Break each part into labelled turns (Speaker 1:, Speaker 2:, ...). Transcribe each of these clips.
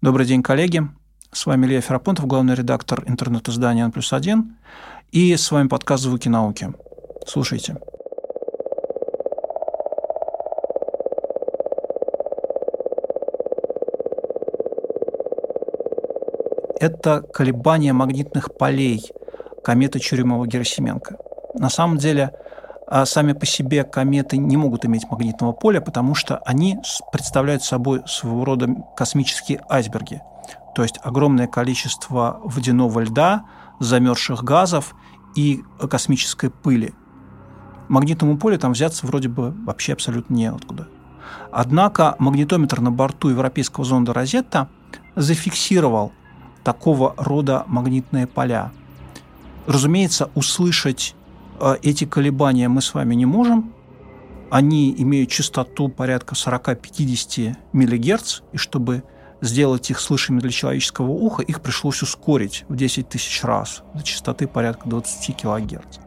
Speaker 1: Добрый день, коллеги. С вами Илья Ферапонтов, главный редактор интернет-издания «Н плюс один». И с вами подкаст «Звуки науки». Слушайте. Это колебания магнитных полей кометы Чурюмова-Герасименко. На самом деле, сами по себе кометы не могут иметь магнитного поля, потому что они представляют собой своего рода космические айсберги, то есть огромное количество водяного льда, замерзших газов и космической пыли. Магнитному полю там взяться вроде бы вообще абсолютно неоткуда. Однако магнитометр на борту европейского зонда «Розетта» зафиксировал такого рода магнитные поля. Разумеется, услышать эти колебания мы с вами не можем. Они имеют частоту порядка 40-50 МГц, и чтобы сделать их слышимыми для человеческого уха, их пришлось ускорить в 10 тысяч раз до частоты порядка 20 кГц.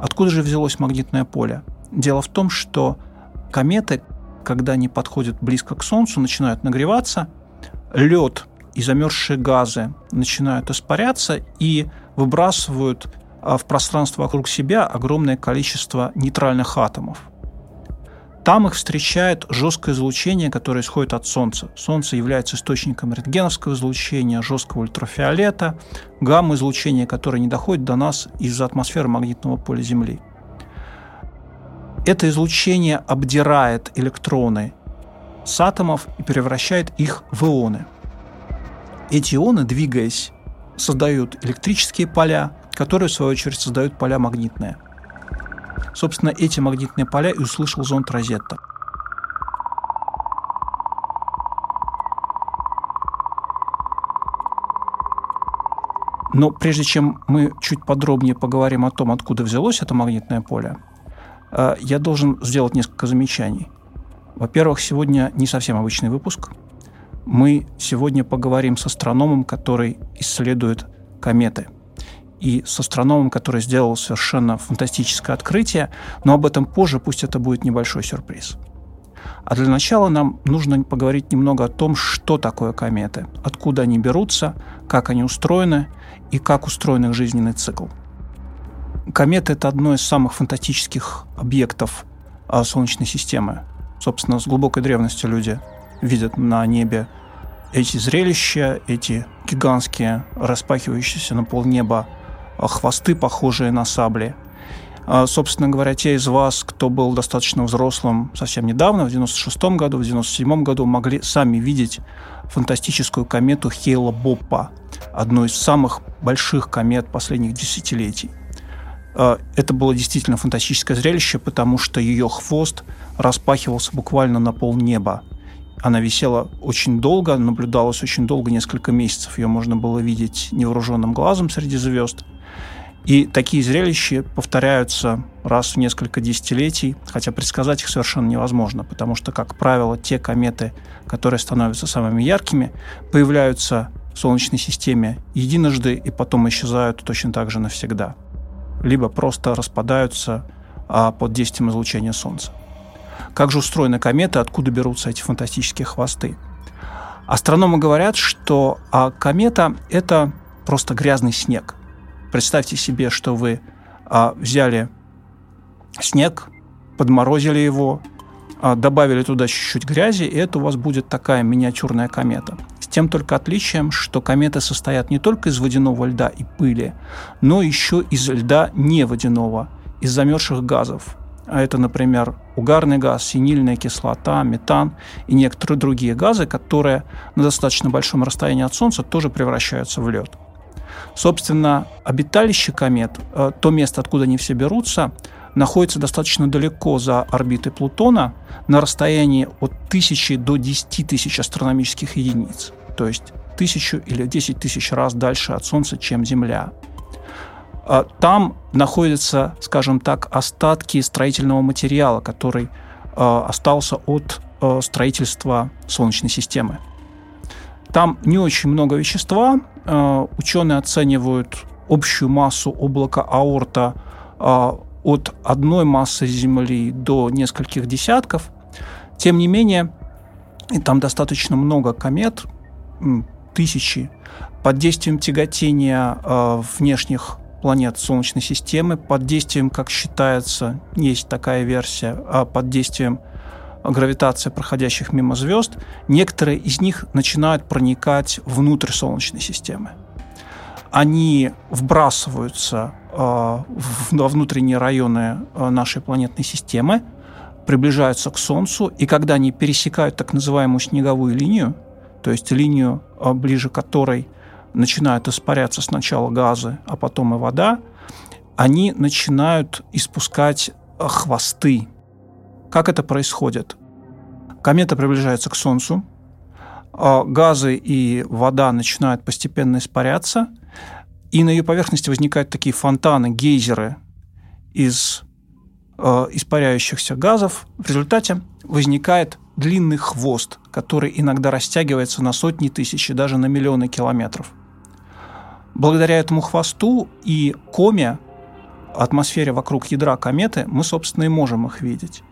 Speaker 1: Откуда же взялось магнитное поле? Дело в том, что кометы, когда они подходят близко к Солнцу, начинают нагреваться, лед и замерзшие газы начинают испаряться и выбрасывают а, в пространство вокруг себя огромное количество нейтральных атомов. Там их встречает жесткое излучение, которое исходит от Солнца. Солнце является источником рентгеновского излучения, жесткого ультрафиолета, гамма-излучения, которое не доходит до нас из-за атмосферы магнитного поля Земли. Это излучение обдирает электроны с атомов и превращает их в ионы. Эти ионы, двигаясь, создают электрические поля, которые, в свою очередь, создают поля магнитные – Собственно, эти магнитные поля и услышал зонд Розетта. Но прежде чем мы чуть подробнее поговорим о том, откуда взялось это магнитное поле, э, я должен сделать несколько замечаний. Во-первых, сегодня не совсем обычный выпуск. Мы сегодня поговорим с астрономом, который исследует кометы – и с астрономом, который сделал совершенно фантастическое открытие, но об этом позже, пусть это будет небольшой сюрприз. А для начала нам нужно поговорить немного о том, что такое кометы, откуда они берутся, как они устроены и как устроен их жизненный цикл. Кометы – это одно из самых фантастических объектов а, Солнечной системы. Собственно, с глубокой древности люди видят на небе эти зрелища, эти гигантские, распахивающиеся на полнеба хвосты, похожие на сабли. А, собственно говоря, те из вас, кто был достаточно взрослым совсем недавно, в 96 году, в 97 году, могли сами видеть фантастическую комету Хейла Боппа, одну из самых больших комет последних десятилетий. А, это было действительно фантастическое зрелище, потому что ее хвост распахивался буквально на полнеба. Она висела очень долго, наблюдалась очень долго, несколько месяцев. Ее можно было видеть невооруженным глазом среди звезд – и такие зрелища повторяются раз в несколько десятилетий, хотя предсказать их совершенно невозможно, потому что, как правило, те кометы, которые становятся самыми яркими, появляются в Солнечной системе единожды и потом исчезают точно так же навсегда. Либо просто распадаются а, под действием излучения Солнца. Как же устроены кометы, откуда берутся эти фантастические хвосты? Астрономы говорят, что а, комета – это просто грязный снег. Представьте себе, что вы а, взяли снег, подморозили его, а, добавили туда чуть-чуть грязи, и это у вас будет такая миниатюрная комета. С тем только отличием, что кометы состоят не только из водяного льда и пыли, но еще из льда неводяного, из замерзших газов. А это, например, угарный газ, синильная кислота, метан и некоторые другие газы, которые на достаточно большом расстоянии от Солнца тоже превращаются в лед. Собственно, обиталище комет, э, то место, откуда они все берутся, находится достаточно далеко за орбитой Плутона, на расстоянии от тысячи до 10 тысяч астрономических единиц, то есть тысячу или 10 тысяч раз дальше от Солнца, чем Земля. А там находятся, скажем так, остатки строительного материала, который э, остался от э, строительства Солнечной системы. Там не очень много вещества. Э, ученые оценивают общую массу облака аорта э, от одной массы Земли до нескольких десятков. Тем не менее, и там достаточно много комет, тысячи, под действием тяготения э, внешних планет Солнечной системы, под действием, как считается, есть такая версия, а под действием гравитации проходящих мимо звезд, некоторые из них начинают проникать внутрь Солнечной системы. Они вбрасываются э, во внутренние районы э, нашей планетной системы, приближаются к Солнцу, и когда они пересекают так называемую снеговую линию, то есть линию, э, ближе которой начинают испаряться сначала газы, а потом и вода, они начинают испускать хвосты. Как это происходит? Комета приближается к Солнцу, а газы и вода начинают постепенно испаряться, и на ее поверхности возникают такие фонтаны, гейзеры из э, испаряющихся газов. В результате возникает длинный хвост, который иногда растягивается на сотни тысяч и даже на миллионы километров. Благодаря этому хвосту и коме, атмосфере вокруг ядра кометы, мы, собственно, и можем их видеть.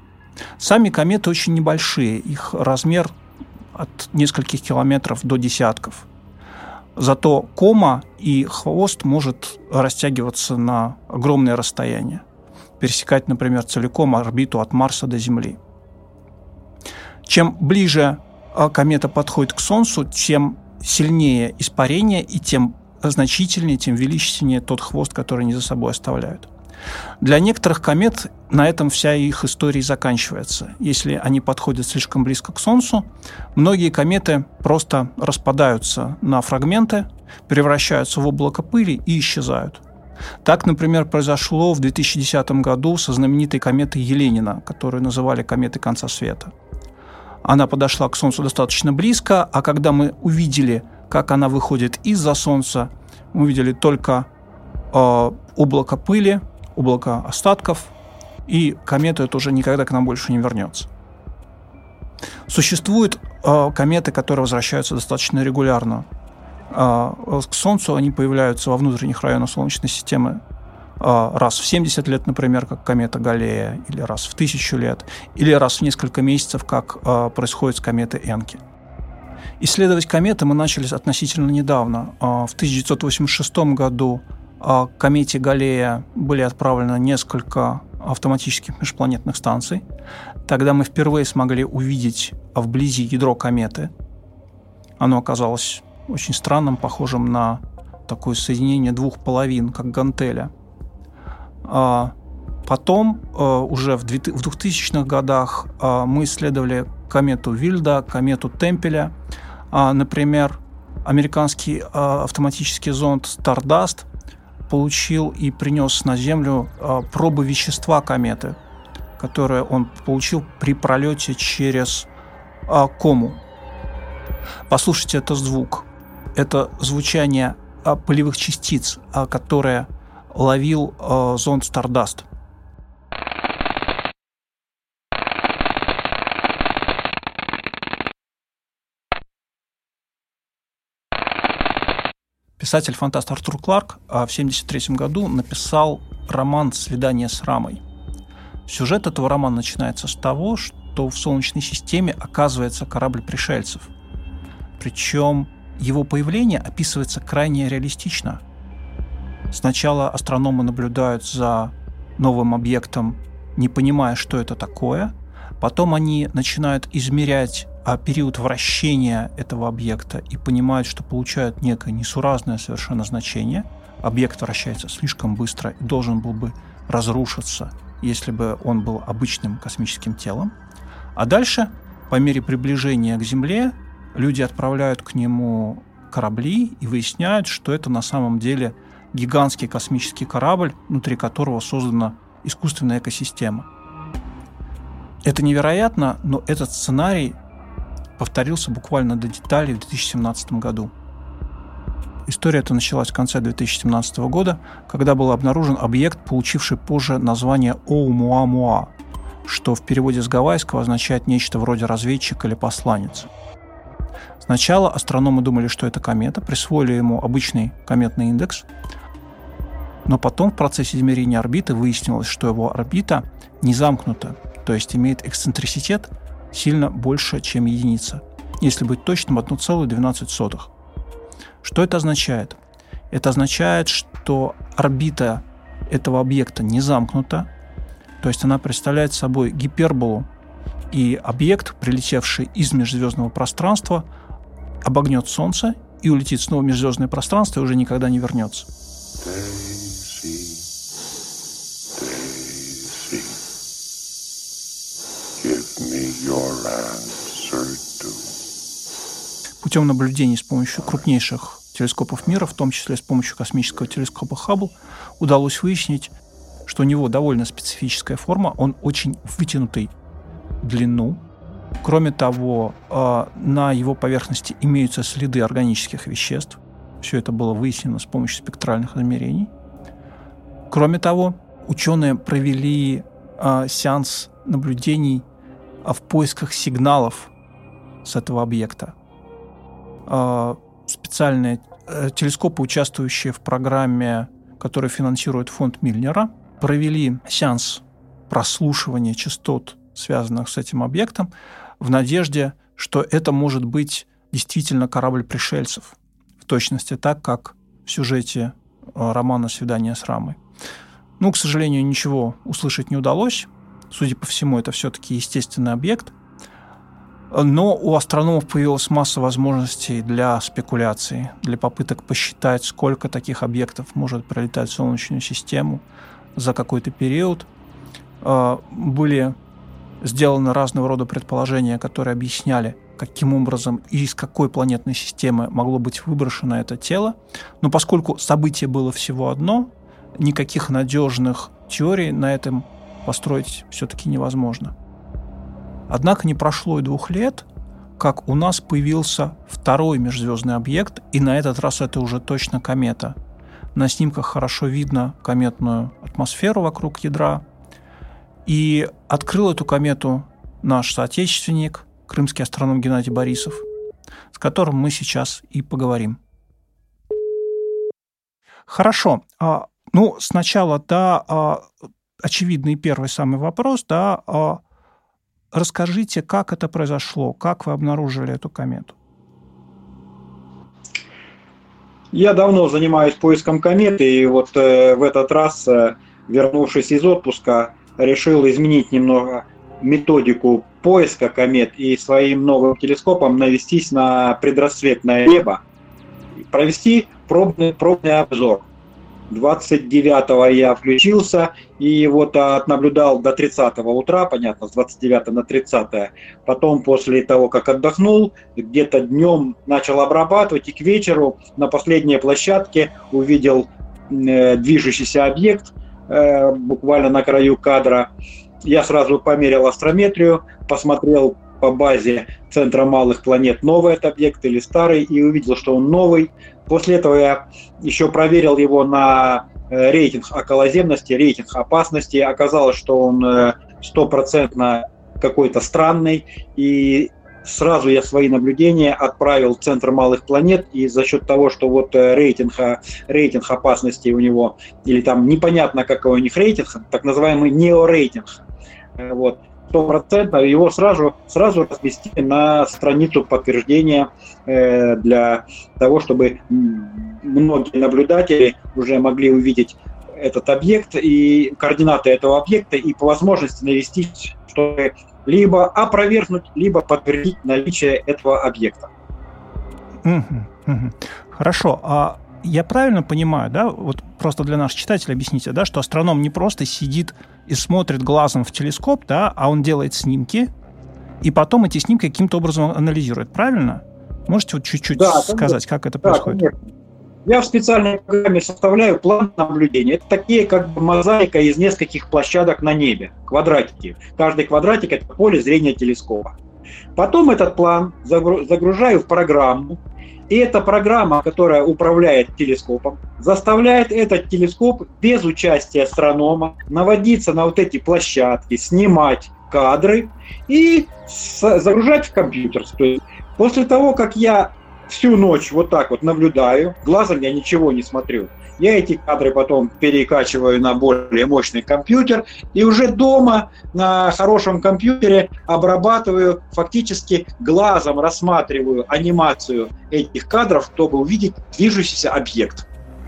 Speaker 1: Сами кометы очень небольшие, их размер от нескольких километров до десятков. Зато кома и хвост может растягиваться на огромное расстояние, пересекать, например, целиком орбиту от Марса до Земли. Чем ближе а, комета подходит к Солнцу, тем сильнее испарение и тем значительнее, тем величественнее тот хвост, который они за собой оставляют. Для некоторых комет на этом вся их история заканчивается. Если они подходят слишком близко к Солнцу, многие кометы просто распадаются на фрагменты, превращаются в облако пыли и исчезают. Так, например, произошло в 2010 году со знаменитой кометой Еленина, которую называли кометой конца света. Она подошла к Солнцу достаточно близко, а когда мы увидели как она выходит из-за Солнца. Мы увидели только э, облако пыли, облако остатков, и комета это уже никогда к нам больше не вернется. Существуют э, кометы, которые возвращаются достаточно регулярно. Э, к Солнцу они появляются во внутренних районах Солнечной системы э, раз в 70 лет, например, как комета Галлея, или раз в тысячу лет, или раз в несколько месяцев, как э, происходит с кометой Энки. Исследовать кометы мы начали относительно недавно. В 1986 году к комете Галлея были отправлены несколько автоматических межпланетных станций. Тогда мы впервые смогли увидеть вблизи ядро кометы. Оно оказалось очень странным, похожим на такое соединение двух половин, как гантеля. А, потом, а, уже в 2000-х годах, мы исследовали комету Вильда, комету Темпеля – а, например, американский а, автоматический зонд Stardust получил и принес на Землю а, пробы вещества кометы, которые он получил при пролете через кому. Послушайте этот звук. Это звучание полевых частиц, которое ловил зонд Stardust. Писатель-фантаст Артур Кларк а, в 1973 году написал роман «Свидание с Рамой». Сюжет этого романа начинается с того, что в Солнечной системе оказывается корабль пришельцев. Причем его появление описывается крайне реалистично. Сначала астрономы наблюдают за новым объектом, не понимая, что это такое. Потом они начинают измерять период вращения этого объекта и понимают, что получают некое несуразное совершенно значение. Объект вращается слишком быстро и должен был бы разрушиться, если бы он был обычным космическим телом. А дальше, по мере приближения к Земле, люди отправляют к нему корабли и выясняют, что это на самом деле гигантский космический корабль, внутри которого создана искусственная экосистема. Это невероятно, но этот сценарий повторился буквально до деталей в 2017 году. История эта началась в конце 2017 года, когда был обнаружен объект, получивший позже название Оумуамуа, что в переводе с гавайского означает нечто вроде разведчик или посланец. Сначала астрономы думали, что это комета, присвоили ему обычный кометный индекс, но потом в процессе измерения орбиты выяснилось, что его орбита не замкнута, то есть имеет эксцентриситет сильно больше, чем единица. Если быть точным, 1,12. Что это означает? Это означает, что орбита этого объекта не замкнута, то есть она представляет собой гиперболу, и объект, прилетевший из межзвездного пространства, обогнет Солнце и улетит снова в межзвездное пространство и уже никогда не вернется. Путем наблюдений с помощью крупнейших телескопов мира, в том числе с помощью космического телескопа Хаббл, удалось выяснить, что у него довольно специфическая форма, он очень вытянутый в длину. Кроме того, а, на его поверхности имеются следы органических веществ. Все это было выяснено с помощью спектральных измерений. Кроме того, ученые провели а, сеанс наблюдений а, в поисках сигналов с этого объекта. Специальные э, телескопы, участвующие в программе, которую финансирует фонд Мильнера, провели сеанс прослушивания частот, связанных с этим объектом, в надежде, что это может быть действительно корабль пришельцев, в точности так, как в сюжете э, романа «Свидание с Рамой». Ну, к сожалению, ничего услышать не удалось. Судя по всему, это все-таки естественный объект. Но у астрономов появилась масса возможностей для спекуляций, для попыток посчитать, сколько таких объектов может пролетать в Солнечную систему за какой-то период. Э, были сделаны разного рода предположения, которые объясняли, каким образом и из какой планетной системы могло быть выброшено это тело. Но поскольку событие было всего одно, никаких надежных теорий на этом построить все-таки невозможно. Однако не прошло и двух лет, как у нас появился второй межзвездный объект, и на этот раз это уже точно комета. На снимках хорошо видно кометную атмосферу вокруг ядра, и открыл эту комету наш соотечественник, крымский астроном Геннадий Борисов, с которым мы сейчас и поговорим. Хорошо. А, ну, сначала, да, а, очевидный первый самый вопрос, да, а, расскажите, как это произошло, как вы обнаружили эту комету?
Speaker 2: Я давно занимаюсь поиском кометы, и вот э, в этот раз, э, вернувшись из отпуска, решил изменить немного методику поиска комет и своим новым телескопом навестись на предрассветное небо, провести пробный, пробный обзор. 29-го я включился и вот отнаблюдал до 30 утра, понятно, с 29 на 30. Потом после того, как отдохнул, где-то днем начал обрабатывать и к вечеру на последней площадке увидел э, движущийся объект – Э, буквально на краю кадра. Я сразу померил астрометрию, посмотрел по базе Центра малых планет, новый этот объект или старый, и увидел, что он новый. После этого я еще проверил его на э, рейтинг околоземности, рейтинг опасности. Оказалось, что он э, стопроцентно какой-то странный, и сразу я свои наблюдения отправил в Центр малых планет, и за счет того, что вот э, рейтинг, рейтинг опасности у него, или там непонятно какой у них рейтинг, так называемый неорейтинг, вот, стопроцентно его сразу, сразу разместили на страницу подтверждения э, для того, чтобы многие наблюдатели уже могли увидеть этот объект и координаты этого объекта и по возможности навести, чтобы либо опровергнуть, либо подтвердить наличие этого объекта.
Speaker 1: Хорошо. А я правильно понимаю, да, вот просто для наших читателей объясните, да, что астроном не просто сидит и смотрит глазом в телескоп, да, а он делает снимки, и потом эти снимки каким-то образом анализирует, правильно? Можете вот чуть-чуть да, сказать, как это да, происходит? Конечно.
Speaker 2: Я в специальной программе составляю план наблюдения. Это такие как бы мозаика из нескольких площадок на небе, квадратики. Каждый квадратик – это поле зрения телескопа. Потом этот план загружаю в программу, и эта программа, которая управляет телескопом, заставляет этот телескоп без участия астронома наводиться на вот эти площадки, снимать кадры и загружать в компьютер. То есть после того, как я всю ночь вот так вот наблюдаю, глазом я ничего не смотрю. Я эти кадры потом перекачиваю на более мощный компьютер и уже дома на хорошем компьютере обрабатываю, фактически глазом рассматриваю анимацию этих кадров, чтобы увидеть движущийся объект.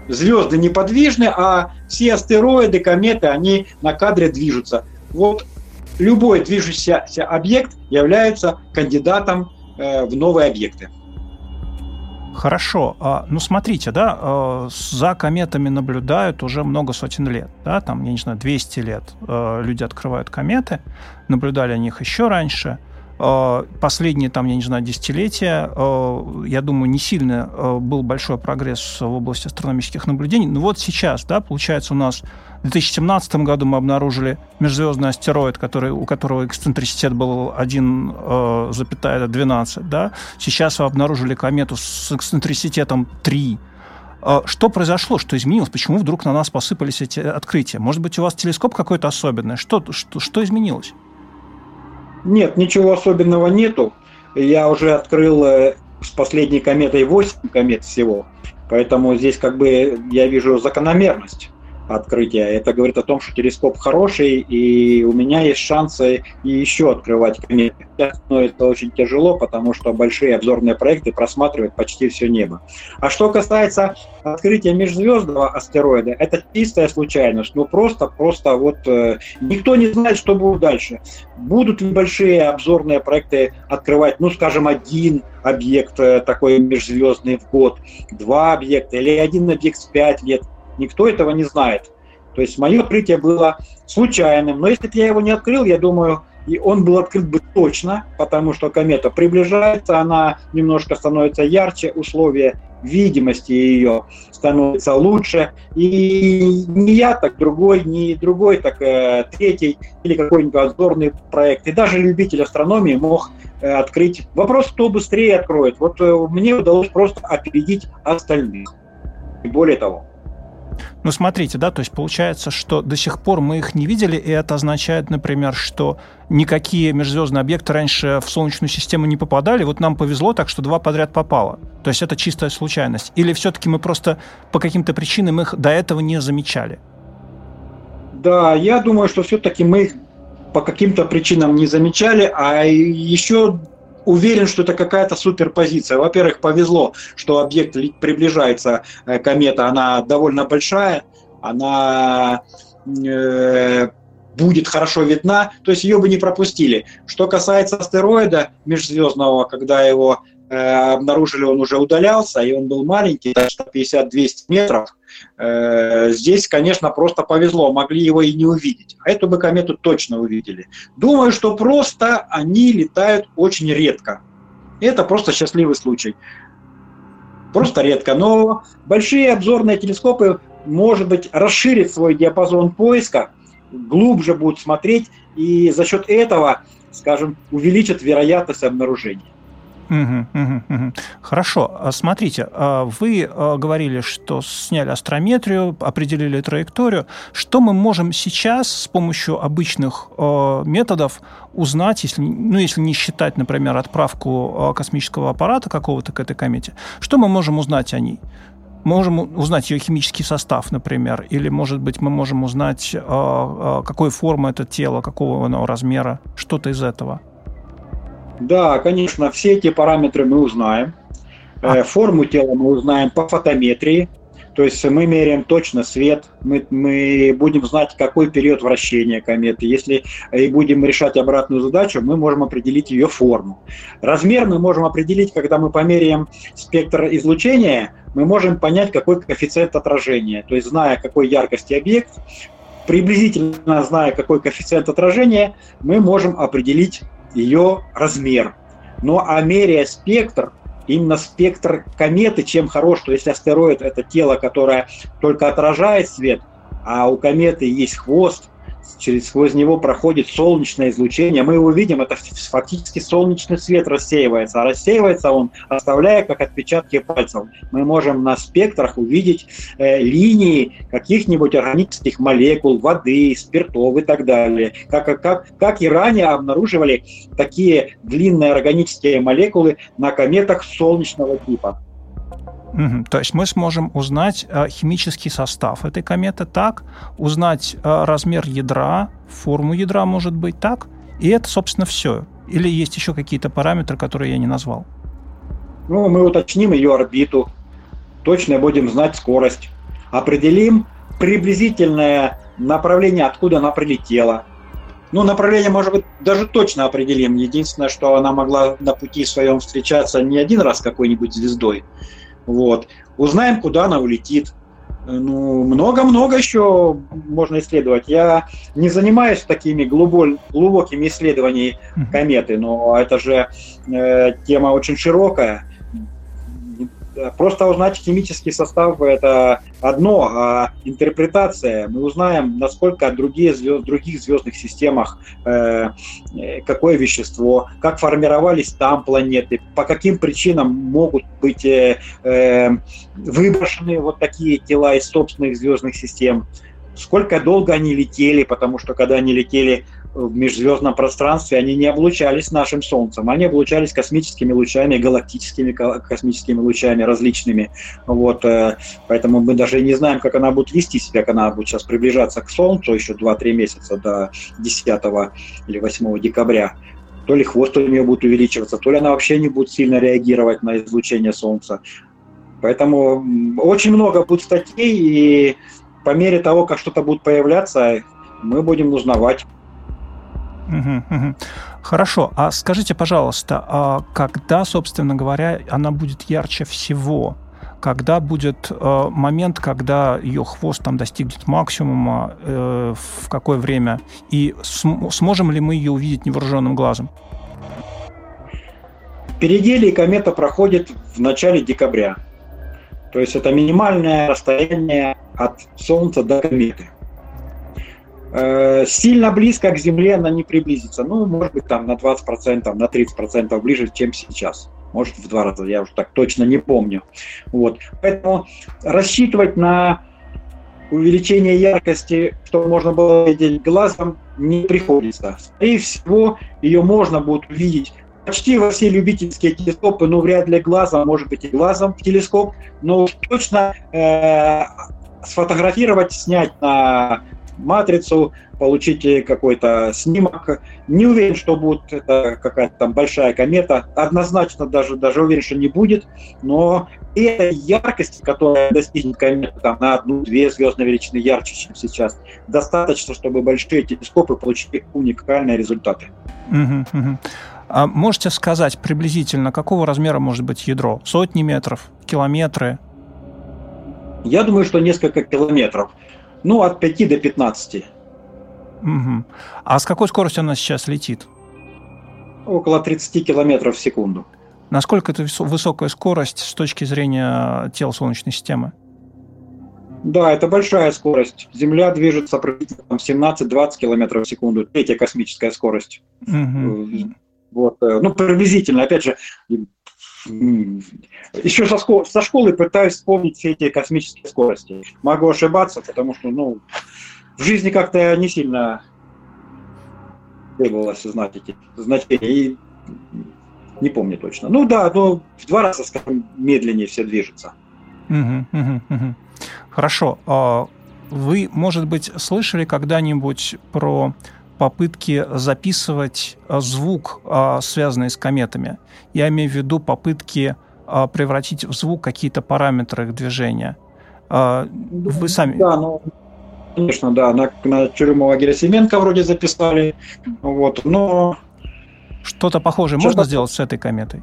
Speaker 2: Звезды неподвижны, а все астероиды, кометы, они на кадре движутся. Вот любой движущийся объект является кандидатом э, в новые объекты.
Speaker 1: Хорошо. А, ну, смотрите, да, а, за кометами наблюдают уже много сотен лет, да, там, я не знаю, 200 лет а, люди открывают кометы, наблюдали о них еще раньше. Э, последние, там, я не знаю, десятилетия, э, я думаю, не сильно э, был большой прогресс в области астрономических наблюдений. Но вот сейчас, да, получается, у нас в 2017 году мы обнаружили межзвездный астероид, который, у которого эксцентриситет был 1,12. Да? Сейчас обнаружили комету с эксцентриситетом 3. Что произошло, что изменилось? Почему вдруг на нас посыпались эти открытия? Может быть, у вас телескоп какой-то особенный? Что, что, что изменилось?
Speaker 2: Нет, ничего особенного нету. Я уже открыл э, с последней кометой 8 комет всего. Поэтому здесь как бы я вижу закономерность открытия. Это говорит о том, что телескоп хороший, и у меня есть шансы и еще открывать кометы. Но это очень тяжело, потому что большие обзорные проекты просматривают почти все небо. А что касается открытия межзвездного астероида, это чистая случайность. Ну просто, просто вот э, никто не знает, что будет дальше. Будут ли большие обзорные проекты открывать, ну скажем, один объект э, такой межзвездный в год, два объекта или один объект в пять лет – Никто этого не знает. То есть мое открытие было случайным. Но если бы я его не открыл, я думаю, и он был открыт бы точно, потому что комета приближается, она немножко становится ярче, условия видимости ее становятся лучше. И не я, так другой, не другой, так э, третий или какой-нибудь обзорный проект. И даже любитель астрономии мог э, открыть. Вопрос, кто быстрее откроет. Вот э, мне удалось просто опередить остальных. И более того.
Speaker 1: Ну, смотрите, да, то есть получается, что до сих пор мы их не видели, и это означает, например, что никакие межзвездные объекты раньше в Солнечную систему не попадали, вот нам повезло так, что два подряд попало. То есть это чистая случайность. Или все-таки мы просто по каким-то причинам их до этого не замечали?
Speaker 2: Да, я думаю, что все-таки мы их по каким-то причинам не замечали, а еще уверен, что это какая-то суперпозиция. Во-первых, повезло, что объект приближается, э, комета, она довольно большая, она э, будет хорошо видна, то есть ее бы не пропустили. Что касается астероида межзвездного, когда его Э, обнаружили, он уже удалялся, и он был маленький, 150-200 метров. Э, здесь, конечно, просто повезло, могли его и не увидеть. А эту бы комету точно увидели. Думаю, что просто они летают очень редко. Это просто счастливый случай. Просто редко. Но большие обзорные телескопы, может быть, расширят свой диапазон поиска, глубже будут смотреть, и за счет этого, скажем, увеличат вероятность обнаружения.
Speaker 1: Хорошо. А смотрите, а вы а, говорили, что сняли астрометрию, определили траекторию. Что мы можем сейчас с помощью обычных методов узнать, если, ну, если не считать, например, отправку космического аппарата какого-то к этой комете, что мы можем узнать о ней? можем узнать ее химический состав, например, или, может быть, мы можем узнать, какой формы это тело, какого оно размера, что-то из этого.
Speaker 2: Да, конечно, все эти параметры мы узнаем. А. Э, форму тела мы узнаем по фотометрии. То есть мы меряем точно свет, мы, мы будем знать, какой период вращения кометы. Если и будем решать обратную задачу, мы можем определить ее форму. Размер мы можем определить, когда мы померяем спектр излучения, мы можем понять, какой коэффициент отражения. То есть, зная, какой яркости объект, приблизительно зная, какой коэффициент отражения, мы можем определить ее размер. Но а меряя спектр, именно спектр кометы, чем хорош, что если астероид это тело, которое только отражает свет, а у кометы есть хвост, через, сквозь него проходит солнечное излучение, мы его видим, это фактически солнечный свет рассеивается, а рассеивается он, оставляя как отпечатки пальцев. Мы можем на спектрах увидеть э, линии каких-нибудь органических молекул, воды, спиртов и так далее. Как, как, как и ранее обнаруживали такие длинные органические молекулы на кометах солнечного типа.
Speaker 1: Угу. То есть мы сможем узнать э, химический состав этой кометы так, узнать э, размер ядра, форму ядра, может быть, так, и это, собственно, все. Или есть еще какие-то параметры, которые я не назвал?
Speaker 2: Ну, мы уточним ее орбиту, точно будем знать скорость, определим приблизительное направление, откуда она прилетела. Ну, направление, может быть, даже точно определим. Единственное, что она могла на пути своем встречаться не один раз какой-нибудь звездой, вот. Узнаем, куда она улетит. Ну, много-много еще можно исследовать. Я не занимаюсь такими глубокими исследованиями кометы, но это же э, тема очень широкая. Просто узнать химический состав – это одно, а интерпретация, мы узнаем, насколько другие звезд, других звездных системах э, какое вещество, как формировались там планеты, по каким причинам могут быть э, э, выброшены вот такие тела из собственных звездных систем, сколько долго они летели, потому что когда они летели в межзвездном пространстве, они не облучались нашим Солнцем, они облучались космическими лучами, галактическими космическими лучами различными. Вот, э, поэтому мы даже не знаем, как она будет вести себя, как она будет сейчас приближаться к Солнцу еще 2-3 месяца до 10 или 8 декабря. То ли хвост у нее будет увеличиваться, то ли она вообще не будет сильно реагировать на излучение Солнца. Поэтому очень много будет статей, и по мере того, как что-то будет появляться, мы будем узнавать.
Speaker 1: Хорошо. А скажите, пожалуйста, а когда, собственно говоря, она будет ярче всего? Когда будет э, момент, когда ее хвост там достигнет максимума, э, в какое время? И см- сможем ли мы ее увидеть невооруженным глазом?
Speaker 2: Перигелий комета проходит в начале декабря. То есть это минимальное расстояние от Солнца до кометы. Э, сильно близко к Земле она не приблизится. Ну, может быть, там на 20%, на 30% ближе, чем сейчас. Может, в два раза, я уже так точно не помню. Вот. Поэтому рассчитывать на увеличение яркости, чтобы можно было видеть глазом, не приходится. Скорее всего, ее можно будет увидеть почти во все любительские телескопы, но вряд ли глазом, может быть и глазом в телескоп, но точно э, сфотографировать, снять на матрицу, получите какой-то снимок. Не уверен, что будет это какая-то там большая комета. Однозначно даже, даже уверен, что не будет. Но этой яркости, которая достигнет комета там, на одну-две звездные величины ярче, чем сейчас, достаточно, чтобы большие телескопы получили уникальные результаты.
Speaker 1: А можете сказать приблизительно, какого размера может быть ядро? Сотни метров, километры?
Speaker 2: Я думаю, что несколько километров. Ну, от 5 до 15.
Speaker 1: Угу. А с какой скоростью она сейчас летит?
Speaker 2: Около 30 километров в секунду.
Speaker 1: Насколько это высокая скорость с точки зрения тела Солнечной системы?
Speaker 2: Да, это большая скорость. Земля движется приблизительно 17-20 километров в секунду. Третья космическая скорость. Угу. Вот, э, ну, приблизительно. Опять же, еще со, школы, со школы пытаюсь вспомнить все эти космические скорости. Могу ошибаться, потому что, ну, в жизни как-то не сильно требовалось знать эти значения. И не помню точно. Ну да, но в два раза, скажем, медленнее все движется.
Speaker 1: Хорошо. А вы, может быть, слышали когда-нибудь про попытки записывать а, звук, а, связанный с кометами. Я имею в виду попытки а, превратить в звук какие-то параметры их движения. Вы сами...
Speaker 2: Да, ну, конечно, да. На, на Чурюмова Герасименко вроде записали. Вот, но...
Speaker 1: Что-то похожее Что-то... можно сделать с этой кометой?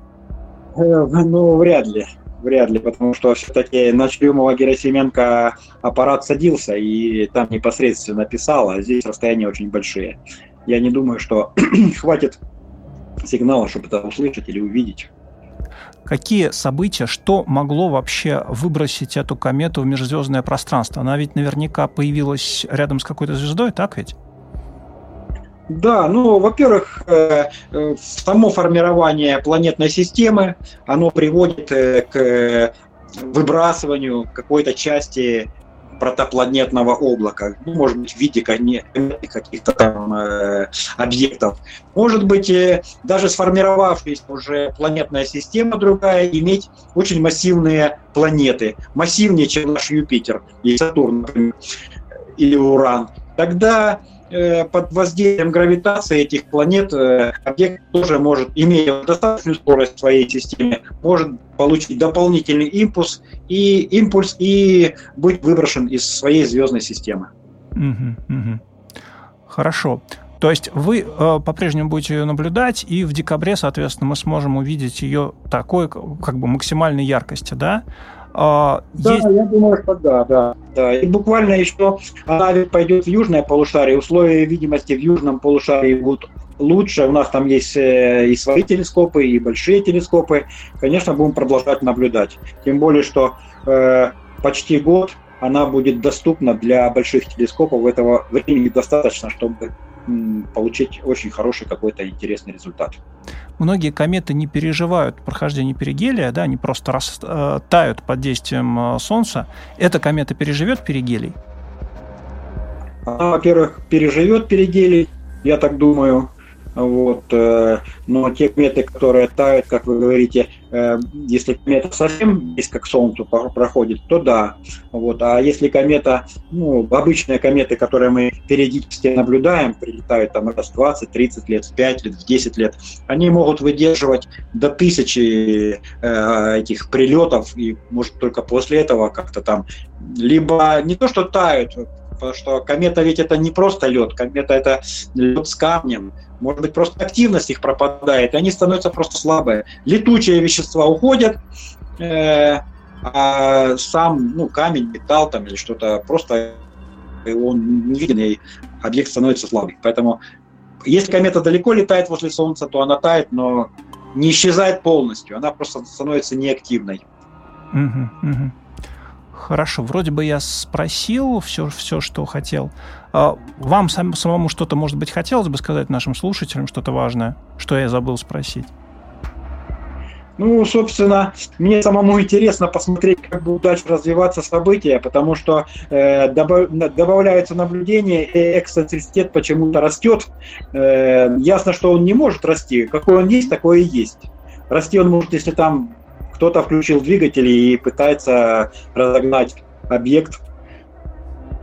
Speaker 2: Э, ну, вряд ли вряд ли, потому что все-таки на Члюмова Герасименко аппарат садился и там непосредственно писал, а здесь расстояния очень большие. Я не думаю, что хватит сигнала, чтобы это услышать или увидеть.
Speaker 1: Какие события, что могло вообще выбросить эту комету в межзвездное пространство? Она ведь наверняка появилась рядом с какой-то звездой, так ведь?
Speaker 2: Да, ну, во-первых, э, э, само формирование планетной системы, оно приводит э, к выбрасыванию какой-то части протопланетного облака, ну, может быть, в виде каких-то там э, объектов. Может быть, э, даже сформировавшаяся уже планетная система другая, иметь очень массивные планеты, массивнее, чем наш Юпитер и Сатурн, например, или Уран. Тогда под воздействием гравитации этих планет э, объект тоже может, имея достаточную скорость в своей системе, может получить дополнительный импульс и импульс и быть выброшен из своей звездной системы.
Speaker 1: Угу, угу. Хорошо. То есть вы э, по-прежнему будете ее наблюдать, и в декабре, соответственно, мы сможем увидеть ее такой, как бы максимальной яркости, да?
Speaker 2: А, да, есть... я думаю, что да, да, да. И буквально еще она пойдет в южное полушарие. Условия видимости в южном полушарии будут лучше. У нас там есть э, и свои телескопы, и большие телескопы. Конечно, будем продолжать наблюдать. Тем более, что э, почти год она будет доступна для больших телескопов. Этого времени достаточно, чтобы получить очень хороший какой-то интересный результат.
Speaker 1: Многие кометы не переживают прохождение перигелия, да, они просто рас, э, тают под действием э, Солнца. Эта комета переживет перигелий?
Speaker 2: Она, во-первых, переживет перигелий, я так думаю. Вот, э, но те кометы, которые тают, как вы говорите, э, если комета совсем близко к Солнцу проходит, то да. Вот, а если комета, ну, обычные кометы, которые мы периодически наблюдаем, прилетают там раз в 20, 30 лет, в 5 лет, в 10 лет, они могут выдерживать до тысячи э, этих прилетов, и может только после этого как-то там либо не то, что тают, потому что комета ведь это не просто лед, комета это лед с камнем, может быть, просто активность их пропадает, и они становятся просто слабые. Летучие вещества уходят, э, а сам ну, камень, металл там или что-то просто он не объект становится слабый. Поэтому если комета далеко летает возле Солнца, то она тает, но не исчезает полностью, она просто становится неактивной.
Speaker 1: Хорошо, вроде бы я спросил все, все что хотел. А вам сам, самому что-то, может быть, хотелось бы сказать нашим слушателям, что-то важное, что я забыл спросить?
Speaker 2: Ну, собственно, мне самому интересно посмотреть, как будут дальше развиваться события, потому что э, добав, добавляются наблюдения, и эксцентриситет почему-то растет. Э, ясно, что он не может расти. Какой он есть, такой и есть. Расти он может, если там кто-то включил двигатель и пытается разогнать объект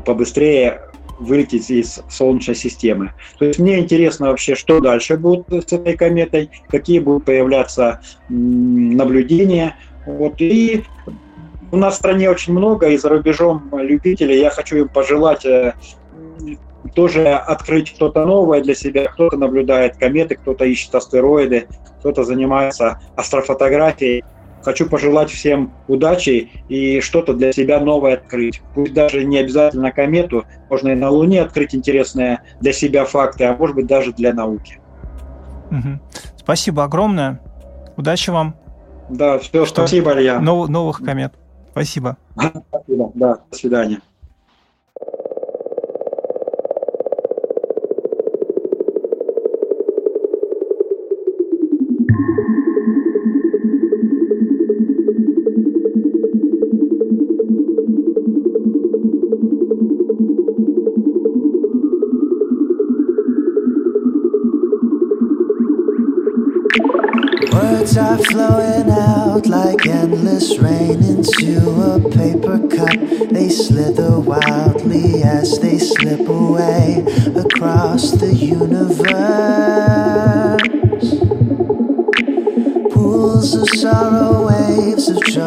Speaker 2: побыстрее вылететь из Солнечной системы. То есть мне интересно вообще, что дальше будет с этой кометой, какие будут появляться наблюдения. Вот. И у нас в стране очень много, и за рубежом любителей. Я хочу им пожелать э, тоже открыть что-то новое для себя. Кто-то наблюдает кометы, кто-то ищет астероиды, кто-то занимается астрофотографией. Хочу пожелать всем удачи и что-то для себя новое открыть. Пусть даже не обязательно комету, можно и на Луне открыть интересные для себя факты, а может быть даже для науки.
Speaker 1: Угу. Спасибо огромное. Удачи вам.
Speaker 2: Да, все, что спасибо, Илья.
Speaker 1: Нов, новых комет. Спасибо.
Speaker 2: Спасибо, да, до свидания.
Speaker 3: Words are flowing out like endless rain into a paper cup. They slither wildly as they slip away across the universe. Pools of sorrow, waves of joy